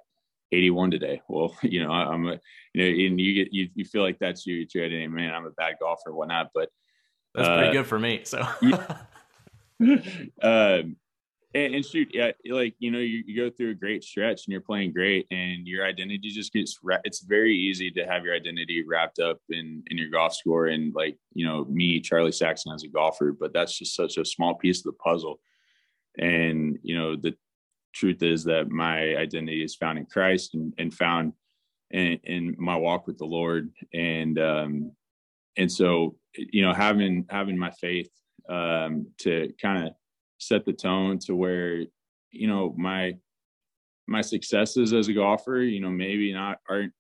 81 today. Well you know I, am a you know and you get you, you feel like that's your, your identity. Man i'm a bad golfer whatnot but that's uh, pretty good for me so. um, and, and, shoot, yeah, like you know, you, you, go through a great stretch and you're playing great, and your identity just gets. It's very easy to have your identity wrapped up in in your golf score, and like you know, me, Charlie Saxon, as a golfer, but that's just such a small piece of the puzzle. And you know, the truth is that my identity is found in Christ and, and found in, in, my walk with the Lord, and um, and so you know, having having my faith um, to kind of set the tone to where you know my my successes as a golfer you know maybe not aren't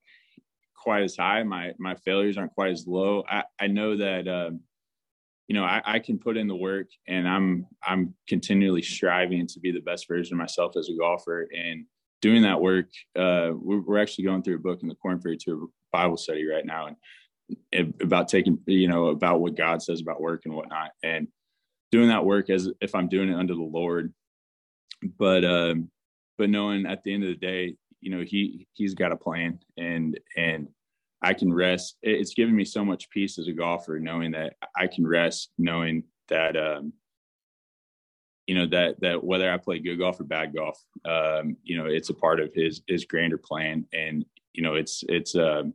quite as high. My my failures aren't quite as low. I i know that um you know I, I can put in the work and i'm i'm continually striving to be the best version of myself as a golfer. And doing that work uh we're, we're actually going through a book in the Korn Ferry Tour bible study right now and about taking you know about what god says about work and whatnot. And doing that work as if I'm doing it under the Lord. But um, but knowing at the end of the day, you know, he he's got a plan and and I can rest. It's given me so much peace as a golfer, knowing that I can rest, knowing that um, you know that that whether I play good golf or bad golf, um, you know, it's a part of his his grander plan, and you know, it's it's um,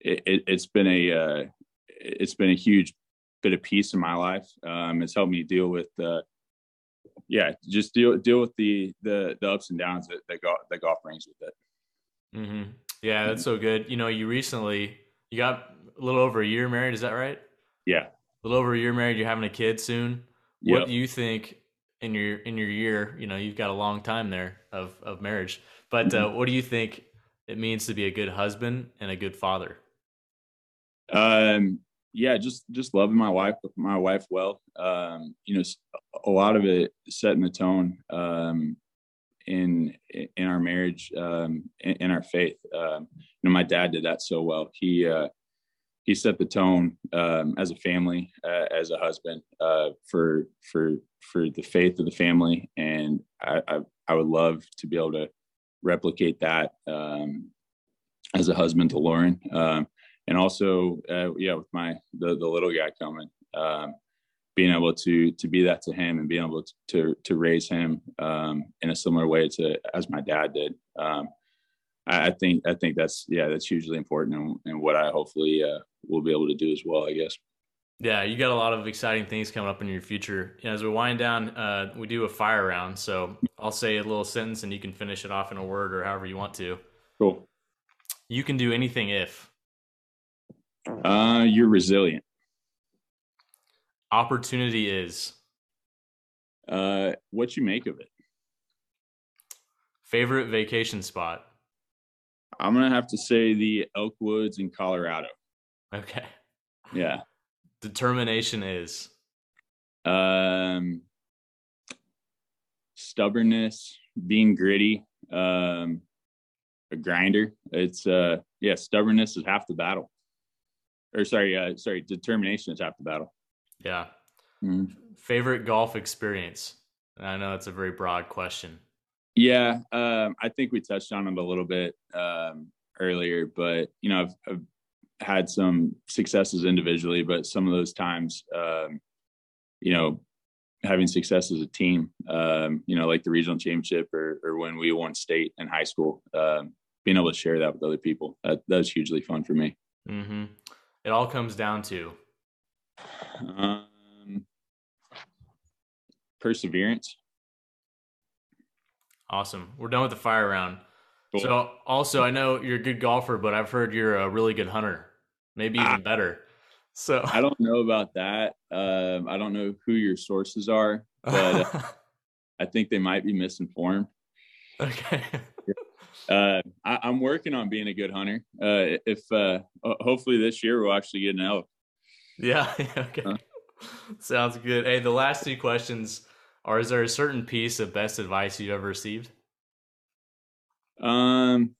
it, has been a uh, it's been a huge bit of peace in my life. Um, it's helped me deal with the, yeah, just deal deal with the the the ups and downs that that golf, that golf brings with it. Mm-hmm. Yeah, that's so good. You know, you recently you got a little over a year married. Is that right? Yeah, a little over a year married. You're having a kid soon. Yep. What do you think in your in your year? You know, you've got a long time there of of marriage. But uh, mm-hmm. what do you think it means to be a good husband and a good father? Um, yeah, just just loving my wife, my wife well. Um, you know, a lot of it setting the tone um, in in our marriage, um, in, in, our faith. Um, you know, my dad did that so well. He uh, he set the tone um, as a family, uh, as a husband, uh, for for for the faith of the family, and I, I, I would love to be able to replicate that um, as a husband to Lauren. Um, and also uh, yeah with my the, the little guy coming um, being able to to be that to him and being able to to, to raise him um, in a similar way to as my dad did. Um, I, I, think I think that's yeah that's hugely important and, and what I hopefully uh, will be able to do as well I guess. Yeah you got a lot of exciting things coming up in your future. As we wind down uh, we do a fire round so I'll say a little sentence and you can finish it off in a word or however you want to. Cool. You can do anything if uh, you're resilient. Opportunity is uh, what you make of it. Favorite vacation spot? I'm gonna have to say the Elk Woods in Colorado. Okay. Yeah. Determination is um stubbornness, being gritty, um a grinder. It's uh yeah, stubbornness is half the battle or sorry, uh, sorry, determination is half the battle. Yeah. Mm-hmm. Favorite golf experience? I know that's a very broad question. Yeah, um, I think we touched on it a little bit um, earlier, but you know, I've, I've, had some successes individually, but some of those times, um, you know, having success as a team, um, you know, like the regional championship or, or when we won state in high school, um, being able to share that with other people, that, that was hugely fun for me. Mm-hmm. It all comes down to? Um, perseverance. Awesome. We're done with the fire round. Cool. So, also, I know you're a good golfer, but I've heard you're a really good hunter, maybe even ah, better. So, I don't know about that. Um, I don't know who your sources are, but uh, I think they might be misinformed. Okay. Uh, I, am working on being a good hunter. Uh, if uh, hopefully this year we'll actually get an elk. Yeah. okay. Sounds good. Hey, the last two questions are: Is there a certain piece of best advice you've ever received? Um,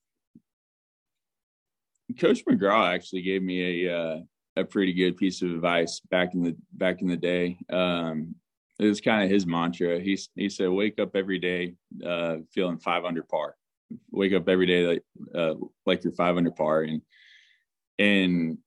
Coach McGraw actually gave me a uh, a pretty good piece of advice back in the back in the day. Um, it was kind of his mantra. He he said, "Wake up every day uh, feeling five under par. Wake up every day like uh, like you're five under par." And and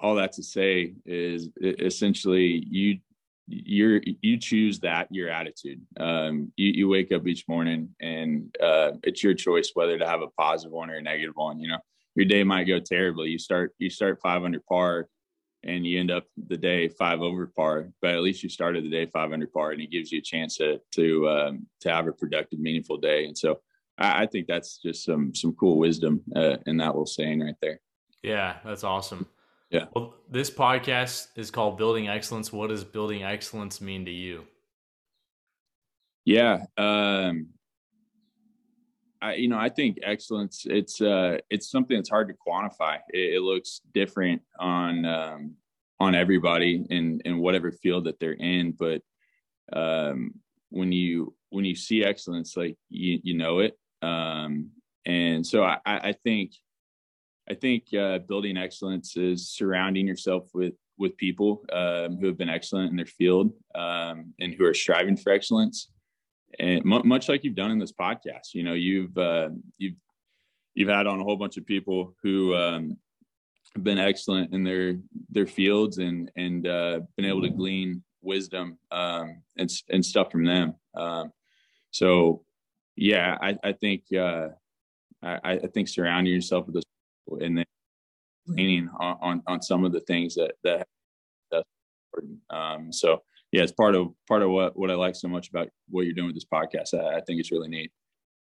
all that to say is essentially you you're you choose that your attitude. Um, you, you wake up each morning and uh, it's your choice whether to have a positive one or a negative one you know? Your day might go terribly. You start you start five under par and you end up the day five over par but at least you started the day five under par and it gives you a chance to to um, to have a productive meaningful day. And so I, I think that's just some some cool wisdom uh, in that little saying right there yeah that's awesome yeah. Well, this podcast is called Building Excellence. What does building excellence mean to you? Yeah. Um, I, you know, I think excellence, it's, uh, it's something that's hard to quantify. It, it looks different on, um, on everybody in, in whatever field that they're in. But, um, when you, when you see excellence, like you, you know it. Um, and so I, I think, I think uh, building excellence is surrounding yourself with with people um, who have been excellent in their field um, and who are striving for excellence. And m- much like you've done in this podcast, you know, you've uh, you've you've had on a whole bunch of people who um, have been excellent in their their fields and and uh, been able to glean wisdom um, and and stuff from them. Um, so, yeah, I, I think uh, I, I think surrounding yourself with those people and then leaning on, on, on some of the things that that that's important. Um, so yeah, it's part of part of what what I like so much about what you're doing with this podcast. I, I think it's really neat.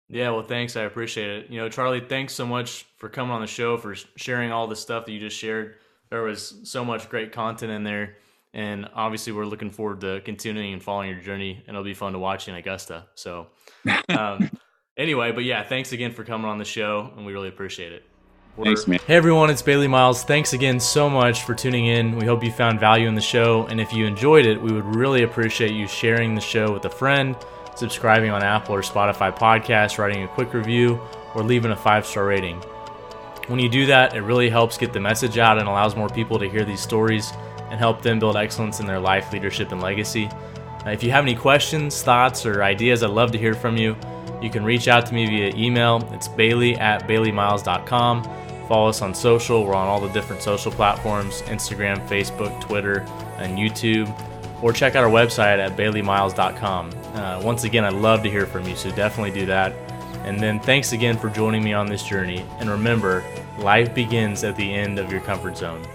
Yeah, well, thanks. I appreciate it. You know, Charlie, thanks so much for coming on the show for sharing all the stuff that you just shared. There was so much great content in there, and obviously, we're looking forward to continuing and following your journey. And it'll be fun to watch in Augusta. So, um, anyway, but yeah, thanks again for coming on the show, and we really appreciate it. Thanks, man. Hey, everyone, it's Bailey Miles. Thanks again so much for tuning in. We hope you found value in the show. And if you enjoyed it, we would really appreciate you sharing the show with a friend, subscribing on Apple or Spotify podcasts, writing a quick review, or leaving a five star rating. When you do that, it really helps get the message out and allows more people to hear these stories and help them build excellence in their life, leadership, and legacy. if you have any questions, thoughts, or ideas, I'd love to hear from you. You can reach out to me via email. It's bailey at baileymiles.com Follow us on social. We're on all the different social platforms Instagram, Facebook, Twitter, and YouTube. Or check out our website at baileymiles.com. Uh, once again, I'd love to hear from you, so definitely do that. And then thanks again for joining me on this journey. And remember, life begins at the end of your comfort zone.